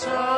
전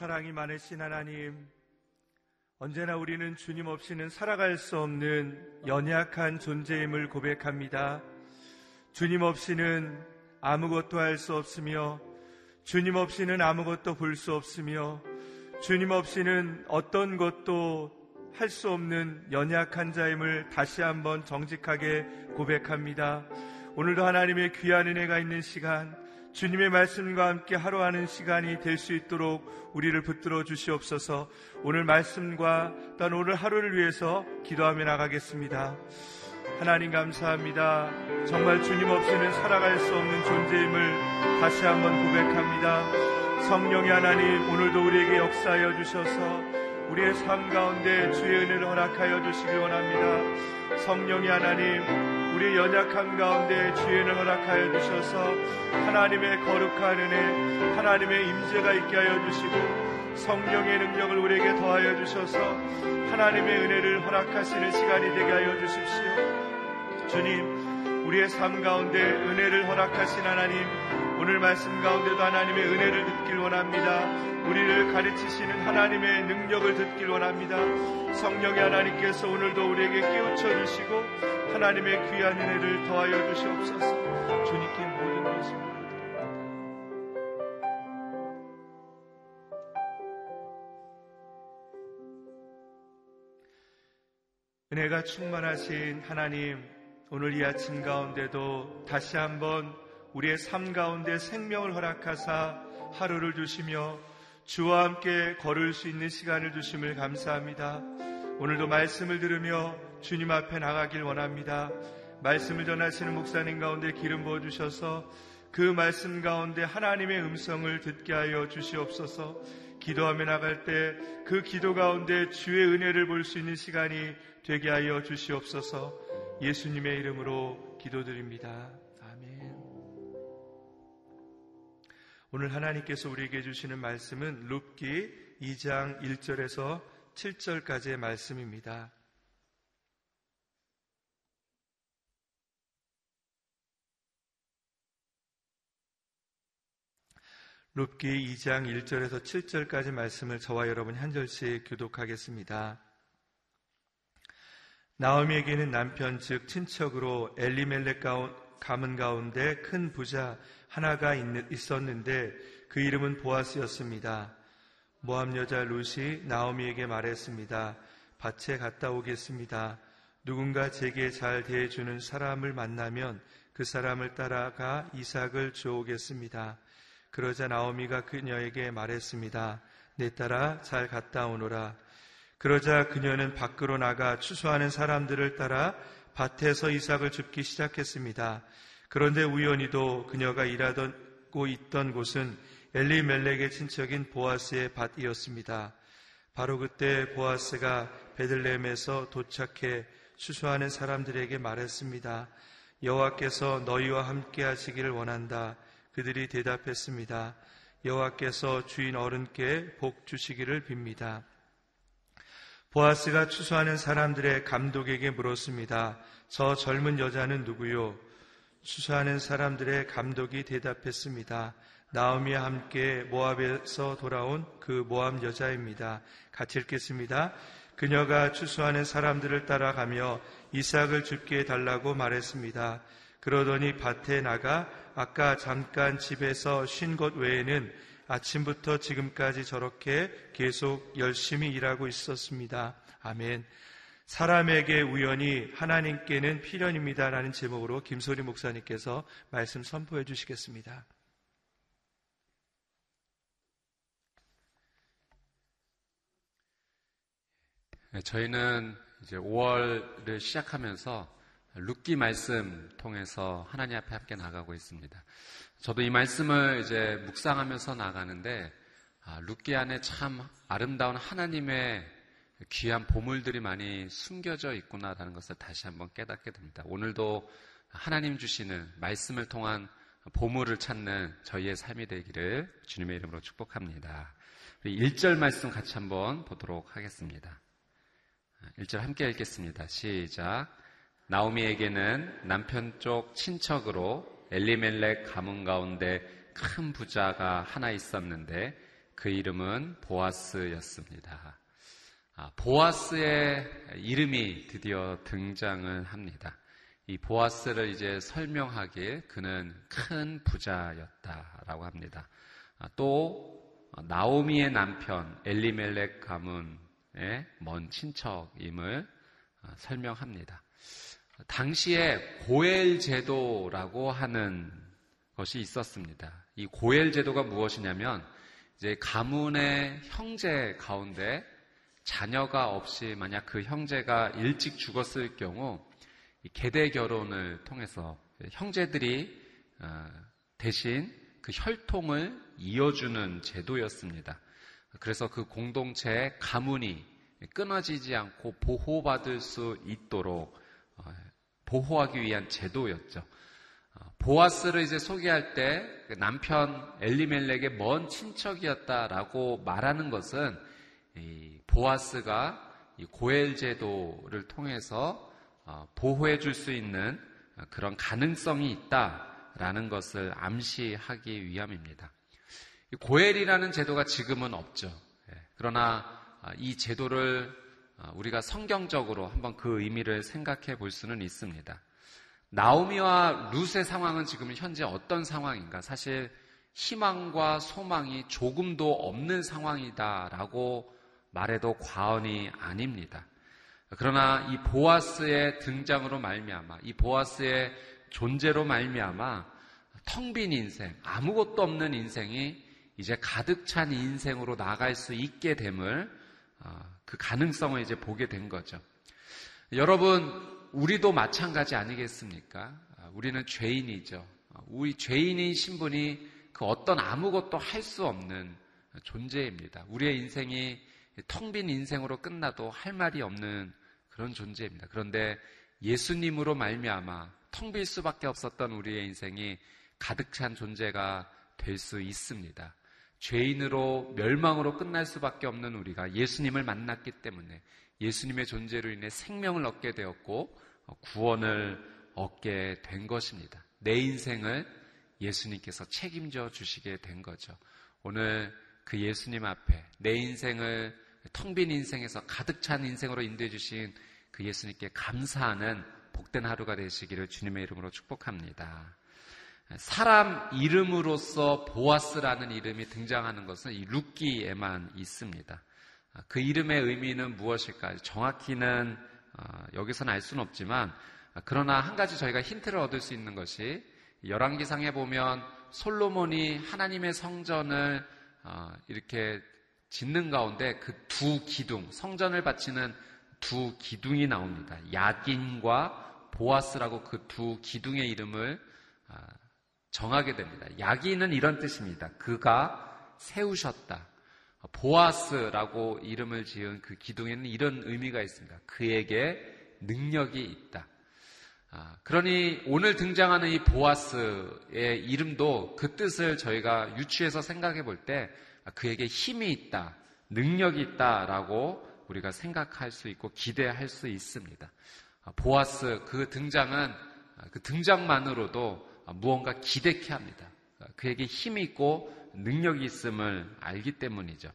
사랑이 많으신 하나님, 언제나 우리는 주님 없이는 살아갈 수 없는 연약한 존재임을 고백합니다. 주님 없이는 아무것도 할 수 없으며, 주님 없이는 아무것도 볼 수 없으며, 주님 없이는 어떤 것도 할 수 없는 연약한 자임을 다시 한번 정직하게 고백합니다. 오늘도 하나님의 귀한 은혜가 있는 시간, 주님의 말씀과 함께 하루하는 시간이 될 수 있도록 우리를 붙들어 주시옵소서 오늘 말씀과 또한 오늘 하루를 위해서 기도하며 나가겠습니다. 하나님 감사합니다. 정말 주님 없이는 살아갈 수 없는 존재임을 다시 한번 고백합니다. 성령의 하나님 오늘도 우리에게 역사하여 주셔서 우리의 삶 가운데 주의 은혜를 허락하여 주시기 원합니다. 성령의 하나님 우리 연약한 가운데 주인을 허락하여 주셔서 하나님의 거룩한 은혜, 하나님의 임재가 있게 하여 주시고 성령의 능력을 우리에게 더하여 주셔서 하나님의 은혜를 허락하시는 시간이 되게 하여 주십시오. 주님, 우리의 삶 가운데 은혜를 허락하신 하나님, 오늘 말씀 가운데도 하나님의 은혜를 듣길 원합니다. 우리를 가르치시는 하나님의 능력을 듣길 원합니다. 성령의 하나님께서 오늘도 우리에게 깨우쳐 주시고 하나님의 귀한 은혜를 더하여 주시옵소서. 주님께 모든 것을 은혜가 충만하신 하나님, 오늘 이 아침 가운데도 다시 한번 우리의 삶 가운데 생명을 허락하사 하루를 주시며 주와 함께 걸을 수 있는 시간을 주심을 감사합니다. 오늘도 말씀을 들으며 주님 앞에 나가길 원합니다. 말씀을 전하시는 목사님 가운데 기름 부어 주셔서 그 말씀 가운데 하나님의 음성을 듣게 하여 주시옵소서. 기도하며 나갈 때 그 기도 가운데 주의 은혜를 볼 수 있는 시간이 되게 하여 주시옵소서. 예수님의 이름으로 기도드립니다. 오늘 하나님께서 우리에게 주시는 말씀은 룻기 2장 1절에서 7절까지의 말씀입니다. 룻기 2장 1절에서 7절까지 말씀을 저와 여러분 한 절씩 교독하겠습니다. 나오미에게는 남편 즉 친척으로 엘리멜렉 가문 가운데 큰 부자 하나가 있었는데 그 이름은 보아스였습니다. 모함 여자 룻이 나오미에게 말했습니다. 밭에 갔다 오겠습니다. 누군가 제게 잘 대해주는 사람을 만나면 그 사람을 따라가 이삭을 주오겠습니다. 그러자 나오미가 그녀에게 말했습니다. 내 따라 잘 갔다 오너라. 그러자 그녀는 밖으로 나가 추수하는 사람들을 따라 밭에서 이삭을 줍기 시작했습니다. 그런데 우연히도 그녀가 일하고 있던 곳은 엘리멜렉의 친척인 보아스의 밭이었습니다. 바로 그때 보아스가 베들레헴에서 도착해 추수하는 사람들에게 말했습니다. 여호와께서 너희와 함께 하시기를 원한다. 그들이 대답했습니다. 여호와께서 주인 어른께 복 주시기를 빕니다. 보아스가 추수하는 사람들의 감독에게 물었습니다. 저 젊은 여자는 누구요? 수사하는 사람들의 감독이 대답했습니다. 나오미와 함께 모압에서 돌아온 그 모압 여자입니다. 같이 읽겠습니다. 그녀가 추수하는 사람들을 따라가며 이삭을 죽게 해달라고 말했습니다. 그러더니 밭에 나가 아까 잠깐 집에서 쉰 것 외에는 아침부터 지금까지 저렇게 계속 열심히 일하고 있었습니다. 아멘. 사람에게 우연히 하나님께는 필연입니다라는 제목으로 김소리 목사님께서 말씀 선포해 주시겠습니다. 네, 저희는 이제 5월을 시작하면서 룻기 말씀 통해서 하나님 앞에 함께 나가고 있습니다. 저도 이 말씀을 이제 묵상하면서 나가는데 아, 룻기 안에 참 아름다운 하나님의 귀한 보물들이 많이 숨겨져 있구나라는 것을 다시 한번 깨닫게 됩니다. 오늘도 하나님 주시는 말씀을 통한 보물을 찾는 저희의 삶이 되기를 주님의 이름으로 축복합니다. 1절 말씀 같이 한번 보도록 하겠습니다. 1절 함께 읽겠습니다. 시작. 나오미에게는 남편 쪽 친척으로 엘리멜렉 가문 가운데 큰 부자가 하나 있었는데 그 이름은 보아스였습니다. 아, 보아스의 이름이 드디어 등장을 합니다. 이 보아스를 이제 설명하기에 그는 큰 부자였다라고 합니다. 아, 또 나오미의 남편 엘리멜렉 가문의 먼 친척임을 아, 설명합니다. 당시에 고엘 제도라고 하는 것이 있었습니다. 이 고엘 제도가 무엇이냐면 이제 가문의 형제 가운데 자녀가 없이 만약 그 형제가 일찍 죽었을 경우 계대 결혼을 통해서 형제들이 어, 대신 그 혈통을 이어주는 제도였습니다. 그래서 그 공동체의 가문이 끊어지지 않고 보호받을 수 있도록 어, 보호하기 위한 제도였죠. 어, 보아스를 이제 소개할 때그 남편 엘리멜렉의 먼 친척이었다라고 말하는 것은 보아스가 고엘 제도를 통해서 어, 보호해 줄 수 있는 그런 가능성이 있다라는 것을 암시하기 위함입니다. 고엘이라는 제도가 지금은 없죠. 예, 그러나 아, 이 제도를 아, 우리가 성경적으로 한번 그 의미를 생각해 볼 수는 있습니다. 나오미와 룻의 상황은 지금 현재 어떤 상황인가? 사실 희망과 소망이 조금도 없는 상황이다라고 말해도 과언이 아닙니다. 그러나 이 보아스의 등장으로 말미암아 이 보아스의 존재로 말미암아 텅 빈 인생, 아무것도 없는 인생이 이제 가득 찬 인생으로 나갈 수 있게 됨을 어, 그 가능성을 이제 보게 된 거죠. 여러분, 우리도 마찬가지 아니겠습니까? 아, 우리는 죄인이죠. 아, 우리 죄인인 신분이 그 어떤 아무것도 할 수 없는 존재입니다. 우리의 인생이 텅 빈 인생으로 끝나도 할 말이 없는 그런 존재입니다. 그런데 예수님으로 말미암아 텅 빌 수밖에 없었던 우리의 인생이 가득 찬 존재가 될 수 있습니다. 죄인으로 멸망으로 끝날 수밖에 없는 우리가 예수님을 만났기 때문에 예수님의 존재로 인해 생명을 얻게 되었고 구원을 얻게 된 것입니다. 내 인생을 예수님께서 책임져 주시게 된 거죠. 오늘 그 예수님 앞에 내 인생을 텅 빈 인생에서 가득 찬 인생으로 인도해 주신 그 예수님께 감사하는 복된 하루가 되시기를 주님의 이름으로 축복합니다. 사람 이름으로서 보아스라는 이름이 등장하는 것은 이 룻기에만 있습니다. 그 이름의 의미는 무엇일까? 정확히는 어, 여기서는 알 수는 없지만 그러나 한 가지 저희가 힌트를 얻을 수 있는 것이 열왕기상에 보면 솔로몬이 하나님의 성전을 어, 이렇게 짓는 가운데 그 두 기둥, 성전을 바치는 두 기둥이 나옵니다. 야긴과 보아스라고 그 두 기둥의 이름을 아, 정하게 됩니다. 야기는 이런 뜻입니다. 그가 세우셨다. 보아스라고 이름을 지은 그 기둥에는 이런 의미가 있습니다. 그에게 능력이 있다. 아, 그러니 오늘 등장하는 이 보아스의 이름도 그 뜻을 저희가 유추해서 생각해 볼때 아, 그에게 힘이 있다, 능력이 있다라고 우리가 생각할 수 있고 기대할 수 있습니다. 아, 보아스 그 등장은 그 등장만으로도 무언가 기대케 합니다. 그에게 힘이 있고 능력이 있음을 알기 때문이죠.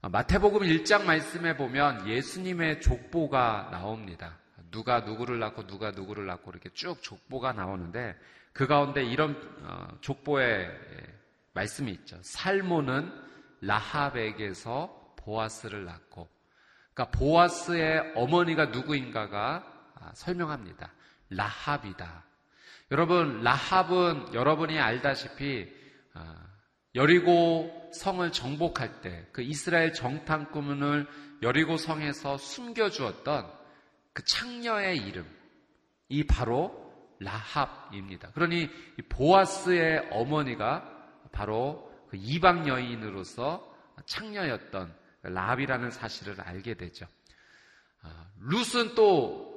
마태복음 1장 말씀에 보면 예수님의 족보가 나옵니다. 누가 누구를 낳고 누가 누구를 낳고 이렇게 쭉 족보가 나오는데 그 가운데 이런 어, 족보의 말씀이 있죠. 살모는 라합에게서 보아스를 낳고 그러니까 보아스의 어머니가 누구인가가 아, 설명합니다. 라합이다. 여러분, 라합은 여러분이 알다시피 아, 여리고 성을 정복할 때 그 이스라엘 정탐꾼을 여리고 성에서 숨겨주었던 그 창녀의 이름, 이 바로 라합입니다. 그러니 보아스의 어머니가 바로 그 이방 여인으로서 창녀였던 라합이라는 사실을 알게 되죠. 아, 룻은 또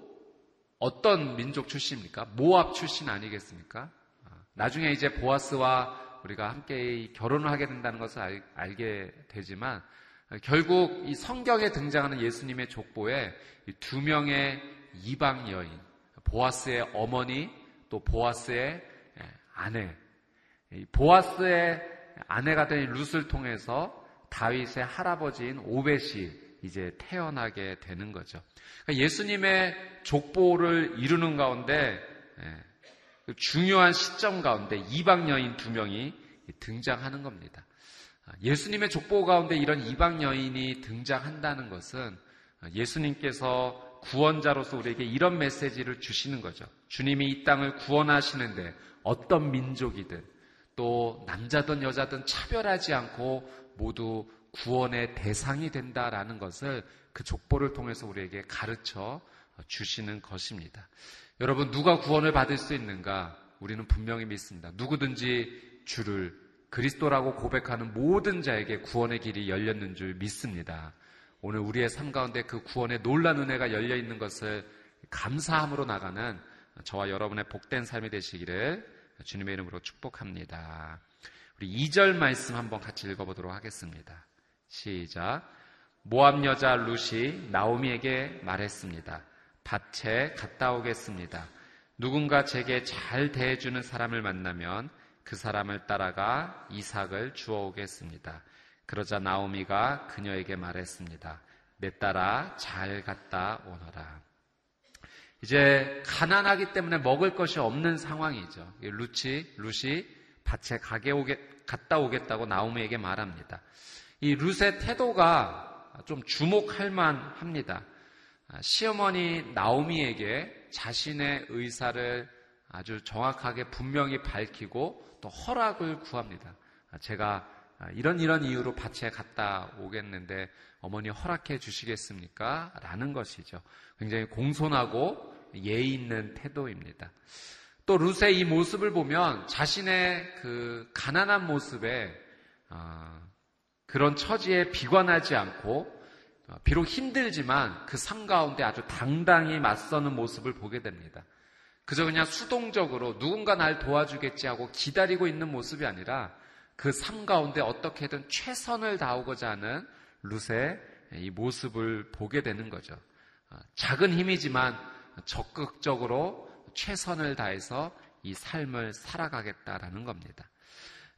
어떤 민족 출신입니까? 모압 출신 아니겠습니까? 아, 나중에 이제 보아스와 우리가 함께 결혼을 하게 된다는 것을 알, 알게 되지만 결국 이 성경에 등장하는 예수님의 족보에 두 명의 이방 여인, 보아스의 어머니 또 보아스의 아내, 보아스의 아내가 된 룻을 통해서 다윗의 할아버지인 오벳이 이제 태어나게 되는 거죠. 그러니까 예수님의 족보를 이루는 가운데 그 중요한 시점 가운데 이방 여인 두 명이 등장하는 겁니다. 예수님의 족보 가운데 이런 이방 여인이 등장한다는 것은 예수님께서 구원자로서 우리에게 이런 메시지를 주시는 거죠. 주님이 이 땅을 구원하시는데 어떤 민족이든 또 남자든 여자든 차별하지 않고 모두 구원의 대상이 된다라는 것을 그 족보를 통해서 우리에게 가르쳐 주시는 것입니다. 여러분, 누가 구원을 받을 수 있는가? 우리는 분명히 믿습니다. 누구든지 주를 그리스도라고 고백하는 모든 자에게 구원의 길이 열렸는 줄 믿습니다. 오늘 우리의 삶 가운데 그 구원의 놀란 은혜가 열려 있는 것을 감사함으로 나가는 저와 여러분의 복된 삶이 되시기를 주님의 이름으로 축복합니다. 우리 2절 말씀 한번 같이 읽어보도록 하겠습니다. 시작. 모압 여자 루시 나오미에게 말했습니다. 밭에 갔다 오겠습니다. 누군가 제게 잘 대해주는 사람을 만나면 그 사람을 따라가 이삭을 주워오겠습니다. 그러자 나오미가 그녀에게 말했습니다. 내 따라 잘 갔다 오너라. 이제 가난하기 때문에 먹을 것이 없는 상황이죠. 루치, 루시 밭에 가게 오게, 갔다 오겠다고 나오미에게 말합니다. 이 룻의 태도가 좀 주목할 만합니다. 시어머니 나오미에게 자신의 의사를 아주 정확하게 분명히 밝히고 또 허락을 구합니다. 제가 이런 이런 이유로 밭에 갔다 오겠는데 어머니 허락해 주시겠습니까? 라는 것이죠. 굉장히 공손하고 예의 있는 태도입니다. 또 룻의 이 모습을 보면 자신의 그 가난한 모습에 어, 그런 처지에 비관하지 않고 어, 비록 힘들지만 그 삶 가운데 아주 당당히 맞서는 모습을 보게 됩니다. 그저 그냥 수동적으로 누군가 날 도와주겠지 하고 기다리고 있는 모습이 아니라 그 삶 가운데 어떻게든 최선을 다하고자 하는 룻의 이 모습을 보게 되는 거죠. 어, 작은 힘이지만 적극적으로 최선을 다해서 이 삶을 살아가겠다라는 겁니다.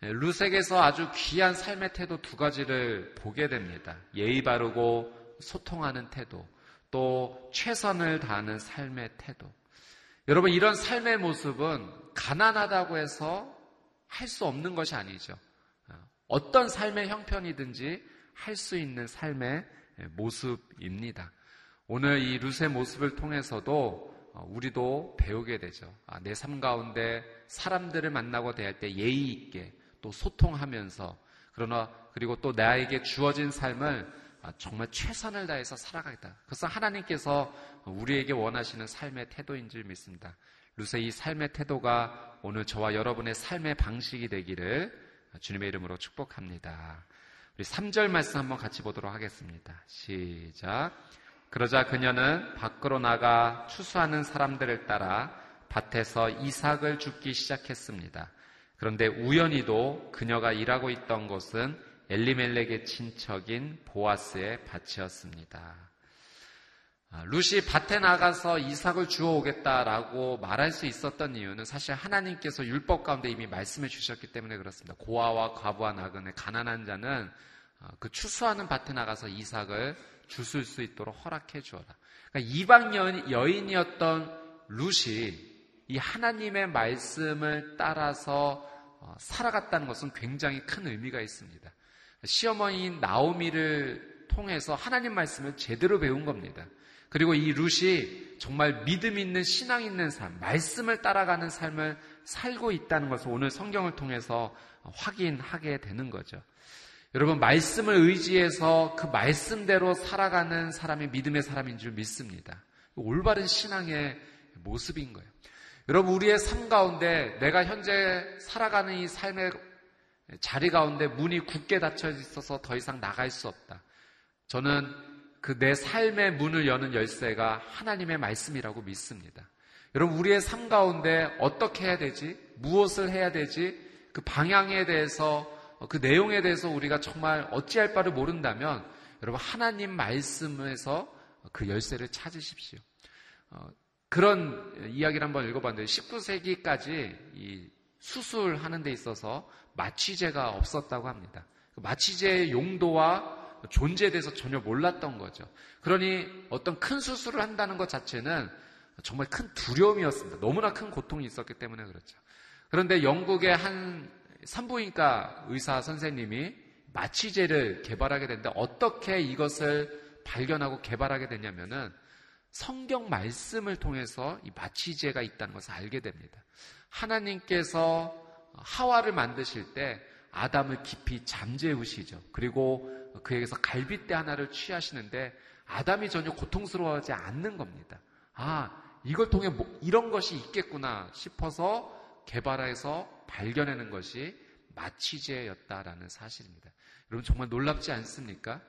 예, 룻에게서 아주 귀한 삶의 태도 두 가지를 보게 됩니다. 예의 바르고 소통하는 태도, 또 최선을 다하는 삶의 태도. 여러분, 이런 삶의 모습은 가난하다고 해서 할 수 없는 것이 아니죠. 어, 어떤 삶의 형편이든지 할 수 있는 삶의 모습입니다. 오늘 이 룻의 모습을 통해서도 어, 우리도 배우게 되죠. 아, 내 삶 가운데 사람들을 만나고 대할 때 예의 있게 또 소통하면서 그러나 그리고 또 나에게 주어진 삶을 아, 정말 최선을 다해서 살아가겠다. 그래서 하나님께서 우리에게 원하시는 삶의 태도인 줄 믿습니다. 루세이 삶의 태도가 오늘 저와 여러분의 삶의 방식이 되기를 주님의 이름으로 축복합니다. 우리 3절 말씀 한번 같이 보도록 하겠습니다. 시작. 그러자 그녀는 밖으로 나가 추수하는 사람들을 따라 밭에서 이삭을 줍기 시작했습니다. 그런데 우연히도 그녀가 일하고 있던 곳은 엘리멜렉의 친척인 보아스의 밭이었습니다. 아, 루시 밭에 나가서 이삭을 주워 오겠다라고 말할 수 있었던 이유는 사실 하나님께서 율법 가운데 이미 말씀해 주셨기 때문에 그렇습니다. 고아와 과부와 나그네 가난한 자는 아, 그 추수하는 밭에 나가서 이삭을 주술 수 있도록 허락해 주어라. 그러니까 이방 여인이었던 룻이 이 하나님의 말씀을 따라서 어, 살아갔다는 것은 굉장히 큰 의미가 있습니다. 시어머니인 나오미를 통해서 하나님 말씀을 제대로 배운 겁니다. 그리고 이 룻이 정말 믿음 있는 신앙 있는 삶, 말씀을 따라가는 삶을 살고 있다는 것을 오늘 성경을 통해서 확인하게 되는 거죠. 여러분, 말씀을 의지해서 그 말씀대로 살아가는 사람이 믿음의 사람인 줄 믿습니다. 올바른 신앙의 모습인 거예요. 여러분, 우리의 삶 가운데 내가 현재 살아가는 이 삶의 자리 가운데 문이 굳게 닫혀 있어서 더 이상 나갈 수 없다. 저는 그 내 삶의 문을 여는 열쇠가 하나님의 말씀이라고 믿습니다. 여러분, 우리의 삶 가운데 어떻게 해야 되지? 무엇을 해야 되지? 그 방향에 대해서, 그 내용에 대해서 우리가 정말 어찌할 바를 모른다면, 여러분, 하나님 말씀에서 그 열쇠를 찾으십시오. 어, 그런 이야기를 한번 읽어봤는데, 19세기까지 이 수술하는 데 있어서 마취제가 없었다고 합니다. 그 마취제의 용도와 존재에 대해서 전혀 몰랐던 거죠. 그러니 어떤 큰 수술을 한다는 것 자체는 정말 큰 두려움이었습니다. 너무나 큰 고통이 있었기 때문에 그렇죠. 그런데 영국의 한 산부인과 의사 선생님이 마취제를 개발하게 됐는데 어떻게 이것을 발견하고 개발하게 되냐면은 성경 말씀을 통해서 이 마취제가 있다는 것을 알게 됩니다. 하나님께서 하와를 만드실 때 아담을 깊이 잠재우시죠. 그리고 그에게서 갈빗대 하나를 취하시는데 아담이 전혀 고통스러워하지 않는 겁니다. 아, 이걸 통해 뭐 이런 것이 있겠구나 싶어서 개발해서 발견하는 것이 마취제였다라는 사실입니다. 여러분 정말 놀랍지 않습니까?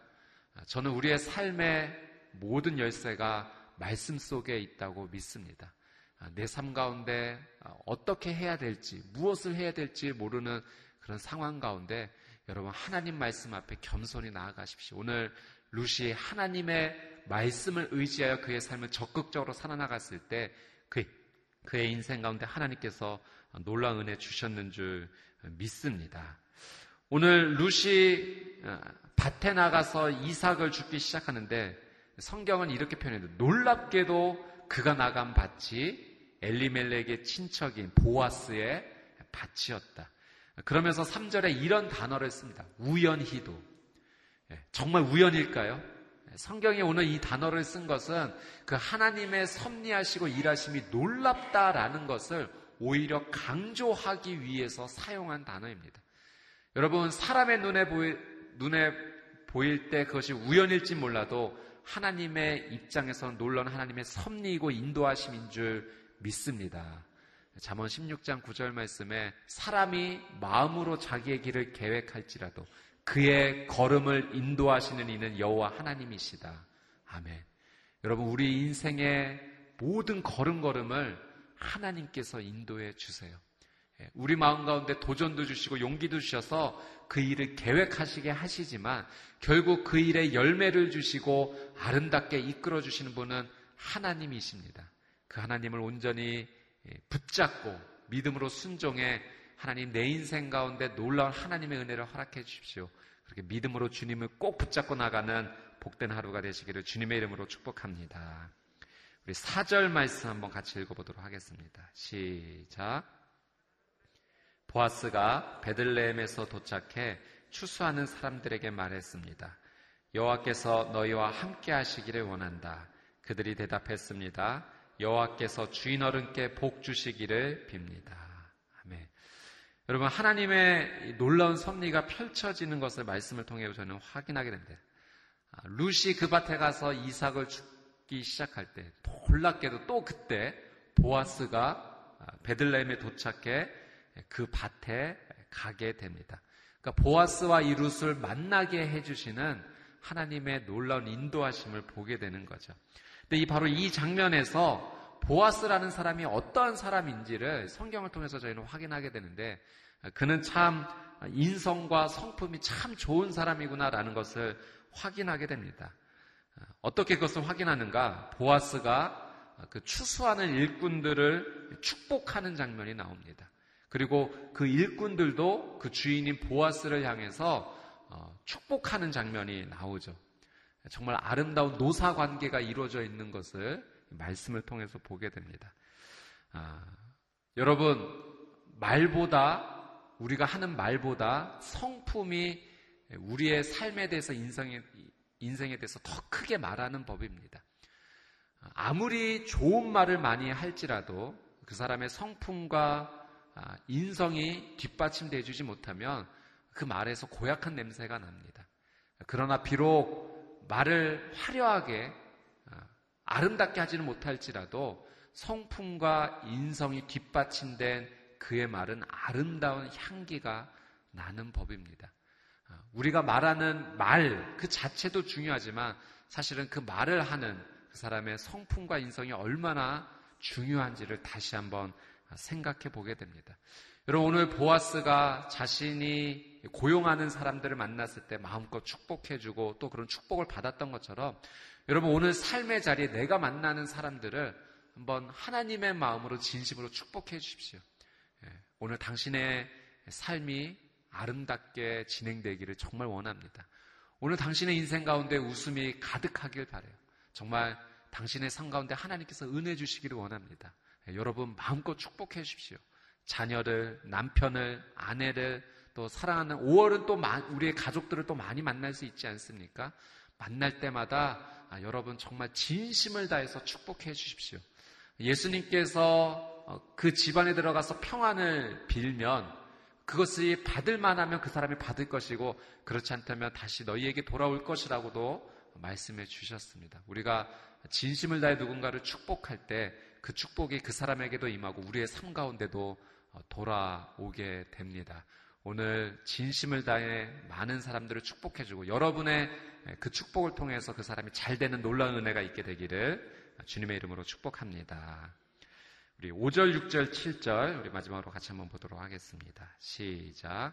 아, 저는 우리의 삶의 모든 열쇠가 말씀 속에 있다고 믿습니다. 아, 내삶 가운데 아, 어떻게 해야 될지, 무엇을 해야 될지 모르는 그런 상황 가운데 여러분 하나님 말씀 앞에 겸손히 나아가십시오. 오늘 루시 하나님의 말씀을 의지하여 그의 삶을 적극적으로 살아나갔을 때 그, 그의 인생 가운데 하나님께서 놀라운 은혜 주셨는 줄 믿습니다. 오늘 루시 어, 밭에 나가서 이삭을 죽기 시작하는데 성경은 이렇게 표현해요. 놀랍게도 그가 나간 밭이 엘리멜렉의 친척인 보아스의 밭이었다. 그러면서 3절에 이런 단어를 씁니다. 우연히도. 예, 정말 우연일까요? 성경에 오늘 이 단어를 쓴 것은 그 하나님의 섭리하시고 일하심이 놀랍다라는 것을 오히려 강조하기 위해서 사용한 단어입니다. 여러분, 사람의 눈에 보일, 눈에 보일 때 그것이 우연일지 몰라도 하나님의 입장에서는 놀라운 하나님의 섭리이고 인도하심인 줄 믿습니다. 잠언 16장 9절 말씀에 사람이 마음으로 자기의 길을 계획할지라도 그의 걸음을 인도하시는 이는 여호와 하나님이시다. 아멘. 여러분 우리 인생의 모든 걸음걸음을 하나님께서 인도해 주세요. 예, 우리 마음 가운데 도전도 주시고 용기도 주셔서 그 일을 계획하시게 하시지만 결국 그 일에 열매를 주시고 아름답게 이끌어 주시는 분은 하나님이십니다. 그 하나님을 온전히 예, 붙잡고 믿음으로 순종해 하나님 내 인생 가운데 놀라운 하나님의 은혜를 허락해 주십시오. 그렇게 믿음으로 주님을 꼭 붙잡고 나가는 복된 하루가 되시기를 주님의 이름으로 축복합니다. 우리 4절 말씀 한번 같이 읽어보도록 하겠습니다. 시작. 보아스가 베들레헴에서 도착해 추수하는 사람들에게 말했습니다. 여호와께서 너희와 함께 하시기를 원한다. 그들이 대답했습니다. 여호와께서 주인 어른께 복 주시기를 빕니다. 아멘. 여러분 하나님의 놀라운 섭리가 펼쳐지는 것을 말씀을 통해 저는 확인하게 됩니다. 아, 루시 그 밭에 가서 이삭을 죽기 시작할 때 놀랍게도 또 그때 보아스가 아, 베들레헴에 도착해 그 밭에 가게 됩니다. 그러니까 보아스와 이 룻을 만나게 해주시는 하나님의 놀라운 인도하심을 보게 되는 거죠. 근데 이 바로 이 장면에서 보아스라는 사람이 어떠한 사람인지를 성경을 통해서 저희는 확인하게 되는데 그는 참 인성과 성품이 참 좋은 사람이구나라는 것을 확인하게 됩니다. 어떻게 그것을 확인하는가? 보아스가 그 추수하는 일꾼들을 축복하는 장면이 나옵니다. 그리고 그 일꾼들도 그 주인인 보아스를 향해서 어, 축복하는 장면이 나오죠. 정말 아름다운 노사 관계가 이루어져 있는 것을 말씀을 통해서 보게 됩니다. 아, 여러분, 말보다, 우리가 하는 말보다 성품이 우리의 삶에 대해서 인생에, 인생에 대해서 더 크게 말하는 법입니다. 아무리 좋은 말을 많이 할지라도 그 사람의 성품과 아, 인성이 뒷받침되어 주지 못하면 그 말에서 고약한 냄새가 납니다. 그러나 비록 말을 화려하게 아, 아름답게 하지는 못할지라도 성품과 인성이 뒷받침된 그의 말은 아름다운 향기가 나는 법입니다. 어, 우리가 말하는 말 그 자체도 중요하지만 사실은 그 말을 하는 그 사람의 성품과 인성이 얼마나 중요한지를 다시 한번 생각해 보게 됩니다. 여러분 오늘 보아스가 자신이 고용하는 사람들을 만났을 때 마음껏 축복해주고 또 그런 축복을 받았던 것처럼 여러분 오늘 삶의 자리에 내가 만나는 사람들을 한번 하나님의 마음으로 진심으로 축복해 주십시오. 예, 오늘 당신의 삶이 아름답게 진행되기를 정말 원합니다. 오늘 당신의 인생 가운데 웃음이 가득하길 바래요. 정말 당신의 삶 가운데 하나님께서 은혜 주시기를 원합니다. 예, 여러분 마음껏 축복해 주십시오. 자녀를, 남편을, 아내를 또 사랑하는 5월은 또 우리의 가족들을 또 많이 만날 수 있지 않습니까? 만날 때마다 아, 여러분 정말 진심을 다해서 축복해 주십시오. 예수님께서 어, 그 집안에 들어가서 평안을 빌면 그것이 받을 만하면 그 사람이 받을 것이고 그렇지 않다면 다시 너희에게 돌아올 것이라고도 말씀해 주셨습니다. 우리가 진심을 다해 누군가를 축복할 때 그 축복이 그 사람에게도 임하고 우리의 삶 가운데도 어, 돌아오게 됩니다. 오늘 진심을 다해 많은 사람들을 축복해주고 여러분의 그 축복을 통해서 그 사람이 잘 되는 놀라운 은혜가 있게 되기를 주님의 이름으로 축복합니다. 우리 5절, 6절, 7절 우리 마지막으로 같이 한번 보도록 하겠습니다. 시작.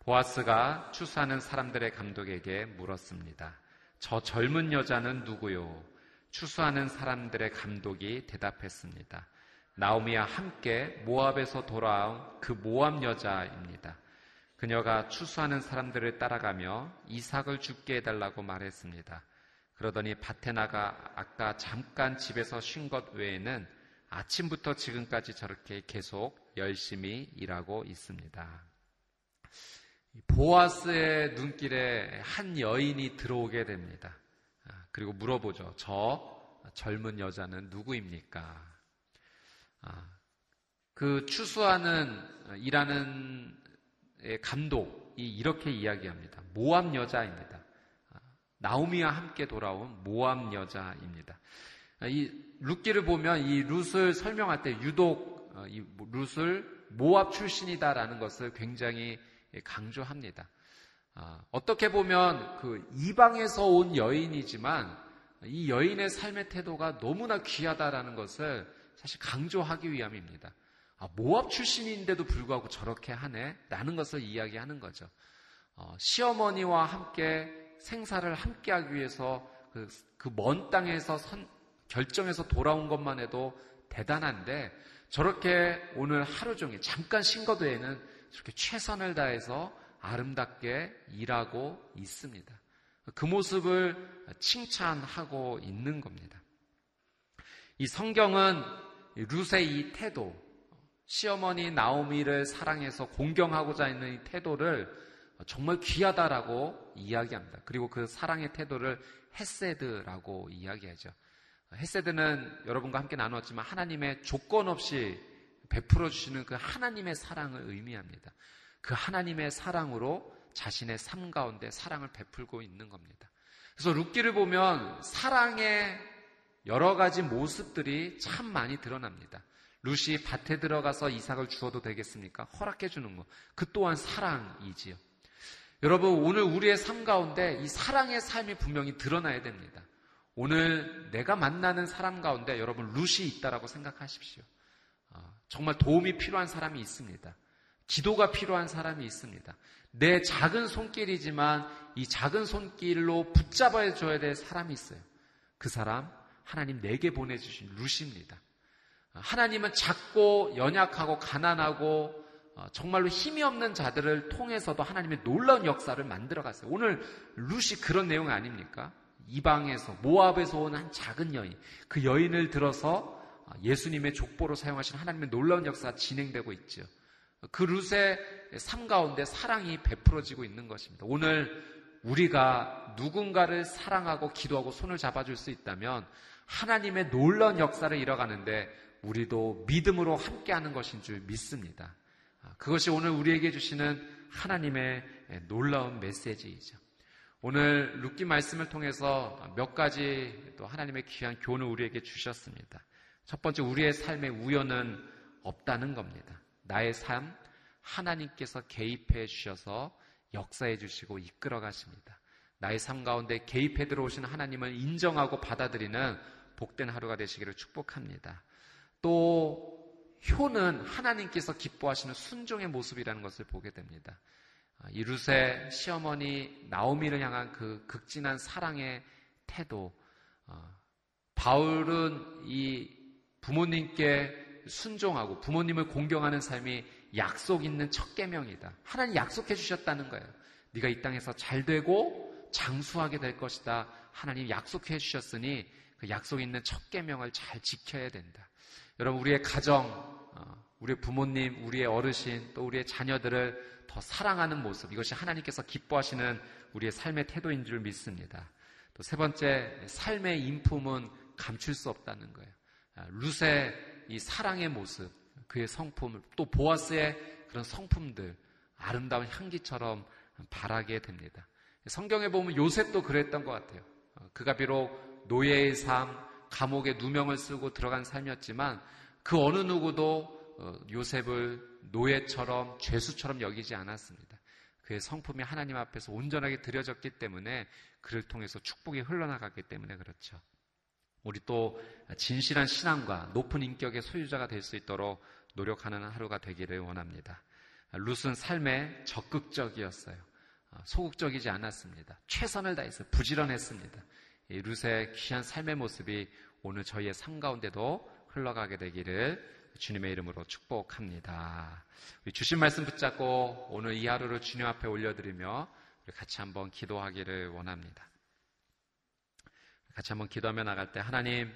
보아스가 추수하는 사람들의 감독에게 물었습니다. 저 젊은 여자는 누구요? 추수하는 사람들의 감독이 대답했습니다. 나오미와 함께 모압에서 돌아온 그 모압 여자입니다. 그녀가 추수하는 사람들을 따라가며 이삭을 죽게 해달라고 말했습니다. 그러더니 밭에 나가 아까 잠깐 집에서 쉰 것 외에는 아침부터 지금까지 저렇게 계속 열심히 일하고 있습니다. 보아스의 눈길에 한 여인이 들어오게 됩니다. 아, 그리고 물어보죠. 저 젊은 여자는 누구입니까? 아, 그 추수하는 일하는 감독이 이렇게 이야기합니다. 모함 여자입니다. 아, 나오미와 함께 돌아온 모함 여자입니다. 아, 이 룻기를 보면 이 룻을 설명할 때 유독 어, 이 룻을 모압 출신이다라는 것을 굉장히 강조합니다. 어떻게 보면 그 이방에서 온 여인이지만 이 여인의 삶의 태도가 너무나 귀하다라는 것을 사실 강조하기 위함입니다. 아, 모압 출신인데도 불구하고 저렇게 하네? 라는 것을 이야기하는 거죠. 어, 시어머니와 함께 생사를 함께 하기 위해서 그먼 그 땅에서 선, 결정해서 돌아온 것만 해도 대단한데 저렇게 오늘 하루 종일 잠깐 외에는 저렇게 최선을 다해서 아름답게 일하고 있습니다. 그 모습을 칭찬하고 있는 겁니다. 이 성경은 루세의 이 태도, 시어머니 나오미를 사랑해서 공경하고자 하는 이 태도를 정말 귀하다라고 이야기합니다. 그리고 그 사랑의 태도를 헤세드라고 이야기하죠. 헤세드는 여러분과 함께 나누었지만 하나님의 조건 없이 베풀어 주시는 그 하나님의 사랑을 의미합니다. 그 하나님의 사랑으로 자신의 삶 가운데 사랑을 베풀고 있는 겁니다. 그래서 룻기를 보면 사랑의 여러 가지 모습들이 참 많이 드러납니다. 룻이 밭에 들어가서 이삭을 주어도 되겠습니까? 허락해 주는 것. 그 또한 사랑이지요. 여러분, 오늘 우리의 삶 가운데 이 사랑의 삶이 분명히 드러나야 됩니다. 오늘 내가 만나는 사람 가운데 여러분 룻이 있다라고 생각하십시오. 어, 정말 도움이 필요한 사람이 있습니다. 기도가 필요한 사람이 있습니다. 내 작은 손길이지만 이 작은 손길로 붙잡아 줘야 될 사람이 있어요. 그 사람 하나님 내게 보내주신 루시입니다. 하나님은 작고 연약하고 가난하고 어, 정말로 힘이 없는 자들을 통해서도 하나님의 놀라운 역사를 만들어 갔어요. 오늘 루시 그런 내용 아닙니까? 이방에서 모압에서 온 한 작은 여인, 그 여인을 들어서 어, 예수님의 족보로 사용하신 하나님의 놀라운 역사가 진행되고 있죠. 그 룻의 삶 가운데 사랑이 베풀어지고 있는 것입니다. 오늘 우리가 누군가를 사랑하고 기도하고 손을 잡아줄 수 있다면 하나님의 놀라운 역사를 이뤄가는데 우리도 믿음으로 함께하는 것인 줄 믿습니다. 아, 그것이 오늘 우리에게 주시는 하나님의 놀라운 메시지이죠. 오늘 룻기 말씀을 통해서 몇 가지 또 하나님의 귀한 교훈을 우리에게 주셨습니다. 첫 번째 우리의 삶의 우연은 없다는 겁니다. 나의 삶 하나님께서 개입해 주셔서 역사해 주시고 이끌어 가십니다. 나의 삶 가운데 개입해 들어오신 하나님을 인정하고 받아들이는 복된 하루가 되시기를 축복합니다. 또 효는 하나님께서 기뻐하시는 순종의 모습이라는 것을 보게 됩니다. 아, 이루세 시어머니 나오미를 향한 그 극진한 사랑의 태도. 어, 바울은 이 부모님께 순종하고 부모님을 공경하는 삶이 약속 있는 첫 계명이다. 하나님 약속해 주셨다는 거예요. 네가 이 땅에서 잘 되고 장수하게 될 것이다. 하나님 약속해 주셨으니 그 약속 있는 첫 계명을 잘 지켜야 된다. 여러분 우리의 가정, 어, 우리의 부모님, 우리의 어르신, 또 우리의 자녀들을 더 사랑하는 모습 이것이 하나님께서 기뻐하시는 우리의 삶의 태도인 줄 믿습니다. 또 세 번째 삶의 인품은 감출 수 없다는 거예요. 아, 룻의 이 사랑의 모습, 그의 성품, 또 보아스의 그런 성품들 아름다운 향기처럼 바라게 됩니다. 성경에 보면 요셉도 그랬던 것 같아요. 어, 그가 비록 노예의 삶, 감옥에 누명을 쓰고 들어간 삶이었지만 그 어느 누구도 어, 요셉을 노예처럼 죄수처럼 여기지 않았습니다. 그의 성품이 하나님 앞에서 온전하게 드려졌기 때문에 그를 통해서 축복이 흘러나갔기 때문에 그렇죠. 우리 또 진실한 신앙과 높은 인격의 소유자가 될 수 있도록 노력하는 하루가 되기를 원합니다. 룻은 삶에 적극적이었어요. 어, 소극적이지 않았습니다. 최선을 다해서 부지런했습니다. 룻의 귀한 삶의 모습이 오늘 저희의 삶 가운데도 흘러가게 되기를 주님의 이름으로 축복합니다. 주신 말씀 붙잡고 오늘 이 하루를 주님 앞에 올려드리며 같이 한번 기도하기를 원합니다. 같이 한번 기도하며 나갈 때 하나님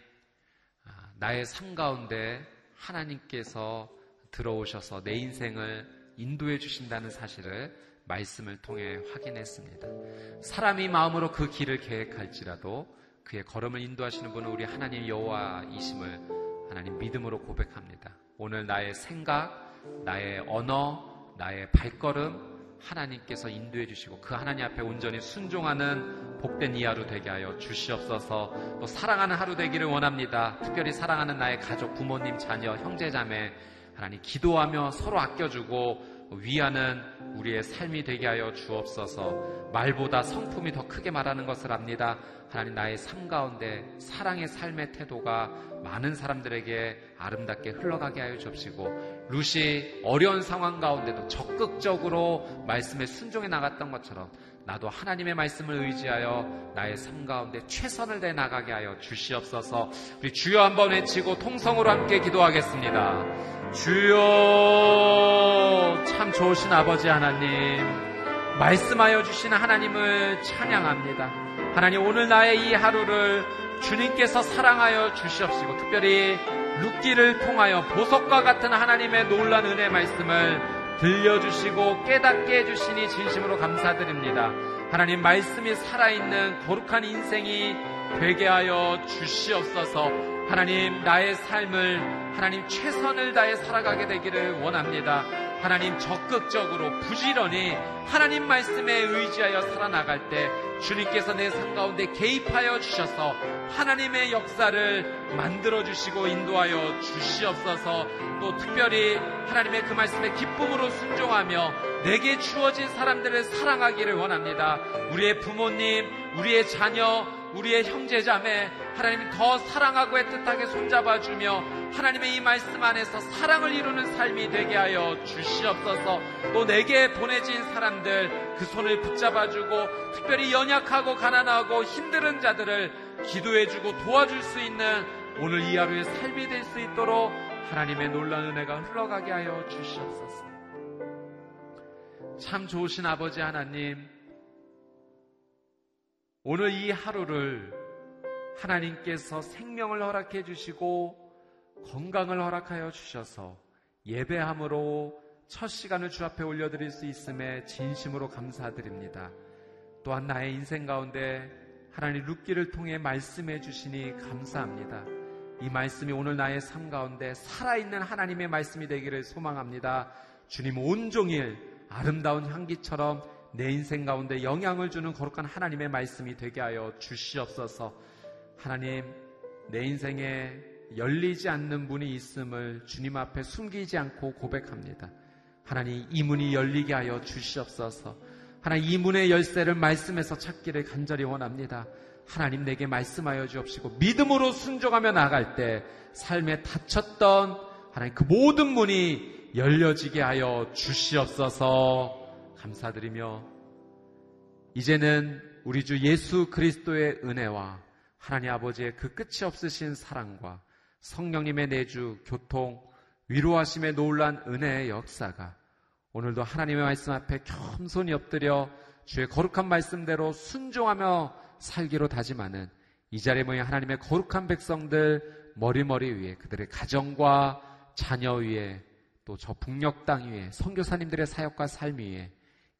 아, 나의 삶 가운데 하나님께서 들어오셔서 내 인생을 인도해 주신다는 사실을 말씀을 통해 확인했습니다. 사람이 마음으로 그 길을 계획할지라도 그의 걸음을 인도하시는 분은 우리 하나님 여호와이심을 하나님 믿음으로 고백합니다. 오늘 나의 생각, 나의 언어, 나의 발걸음 하나님께서 인도해 주시고 그 하나님 앞에 온전히 순종하는 복된 이 하루 되게 하여 주시옵소서 또 사랑하는 하루 되기를 원합니다. 특별히 사랑하는 나의 가족, 부모님, 자녀, 형제, 자매 하나님 기도하며 서로 아껴주고 위하는 우리의 삶이 되게 하여 주옵소서 말보다 성품이 더 크게 말하는 것을 압니다. 하나님 나의 삶 가운데 사랑의 삶의 태도가 많은 사람들에게 아름답게 흘러가게 하여 주옵시고 루시 어려운 상황 가운데도 적극적으로 말씀에 순종해 나갔던 것처럼 나도 하나님의 말씀을 의지하여 나의 삶 가운데 최선을 내 나가게 하여 주시옵소서 우리 주여 한번 외치고 통성으로 함께 기도하겠습니다. 주여 참 좋으신 아버지 하나님 말씀하여 주신 하나님을 찬양합니다. 하나님 오늘 나의 이 하루를 주님께서 사랑하여 주시옵시고 특별히 룻기를 통하여 보석과 같은 하나님의 놀란 은혜 말씀을 들려주시고 깨닫게 해주시니 진심으로 감사드립니다. 하나님 말씀이 살아있는 거룩한 인생이 되게 하여 주시옵소서 하나님 나의 삶을 하나님 최선을 다해 살아가게 되기를 원합니다. 하나님 적극적으로 부지런히 하나님 말씀에 의지하여 살아나갈 때 주님께서 내 삶 가운데 개입하여 주셔서 하나님의 역사를 만들어 주시고 인도하여 주시옵소서 또 특별히 하나님의 그 말씀에 기쁨으로 순종하며 내게 주어진 사람들을 사랑하기를 원합니다. 우리의 부모님, 우리의 자녀, 우리의 형제자매 하나님이 더 사랑하고 애틋하게 손잡아주며 하나님의 이 말씀 안에서 사랑을 이루는 삶이 되게 하여 주시옵소서. 또 내게 보내진 사람들 그 손을 붙잡아주고 특별히 연약하고 가난하고 힘든 자들을 기도해주고 도와줄 수 있는 오늘 이 하루의 삶이 될 수 있도록 하나님의 놀라운 은혜가 흘러가게 하여 주시옵소서. 참 좋으신 아버지 하나님 오늘 이 하루를 하나님께서 생명을 허락해 주시고 건강을 허락하여 주셔서 예배함으로 첫 시간을 주 앞에 올려드릴 수 있음에 진심으로 감사드립니다. 또한 나의 인생 가운데 하나님 룻기를 통해 말씀해 주시니 감사합니다. 이 말씀이 오늘 나의 삶 가운데 살아있는 하나님의 말씀이 되기를 소망합니다. 주님 온종일 아름다운 향기처럼 내 인생 가운데 영향을 주는 거룩한 하나님의 말씀이 되게 하여 주시옵소서. 하나님, 내 인생에 열리지 않는 문이 있음을 주님 앞에 숨기지 않고 고백합니다. 하나님, 이 문이 열리게 하여 주시옵소서. 하나님, 이 문의 열쇠를 말씀에서 찾기를 간절히 원합니다. 하나님 내게 말씀하여 주옵시고 믿음으로 순종하며 나갈 때 삶에 닫혔던 하나님 그 모든 문이 열려지게 하여 주시옵소서 감사드리며 이제는 우리 주 예수 그리스도의 은혜와 하나님 아버지의 그 끝이 없으신 사랑과 성령님의 내주, 교통, 위로하심의 놀란 은혜의 역사가 오늘도 하나님의 말씀 앞에 겸손히 엎드려 주의 거룩한 말씀대로 순종하며 살기로 다짐하는 이 자리에 모인 하나님의 거룩한 백성들 머리머리 위에 그들의 가정과 자녀 위에 또 저 북녘 땅 위에 선교사님들의 사역과 삶 위에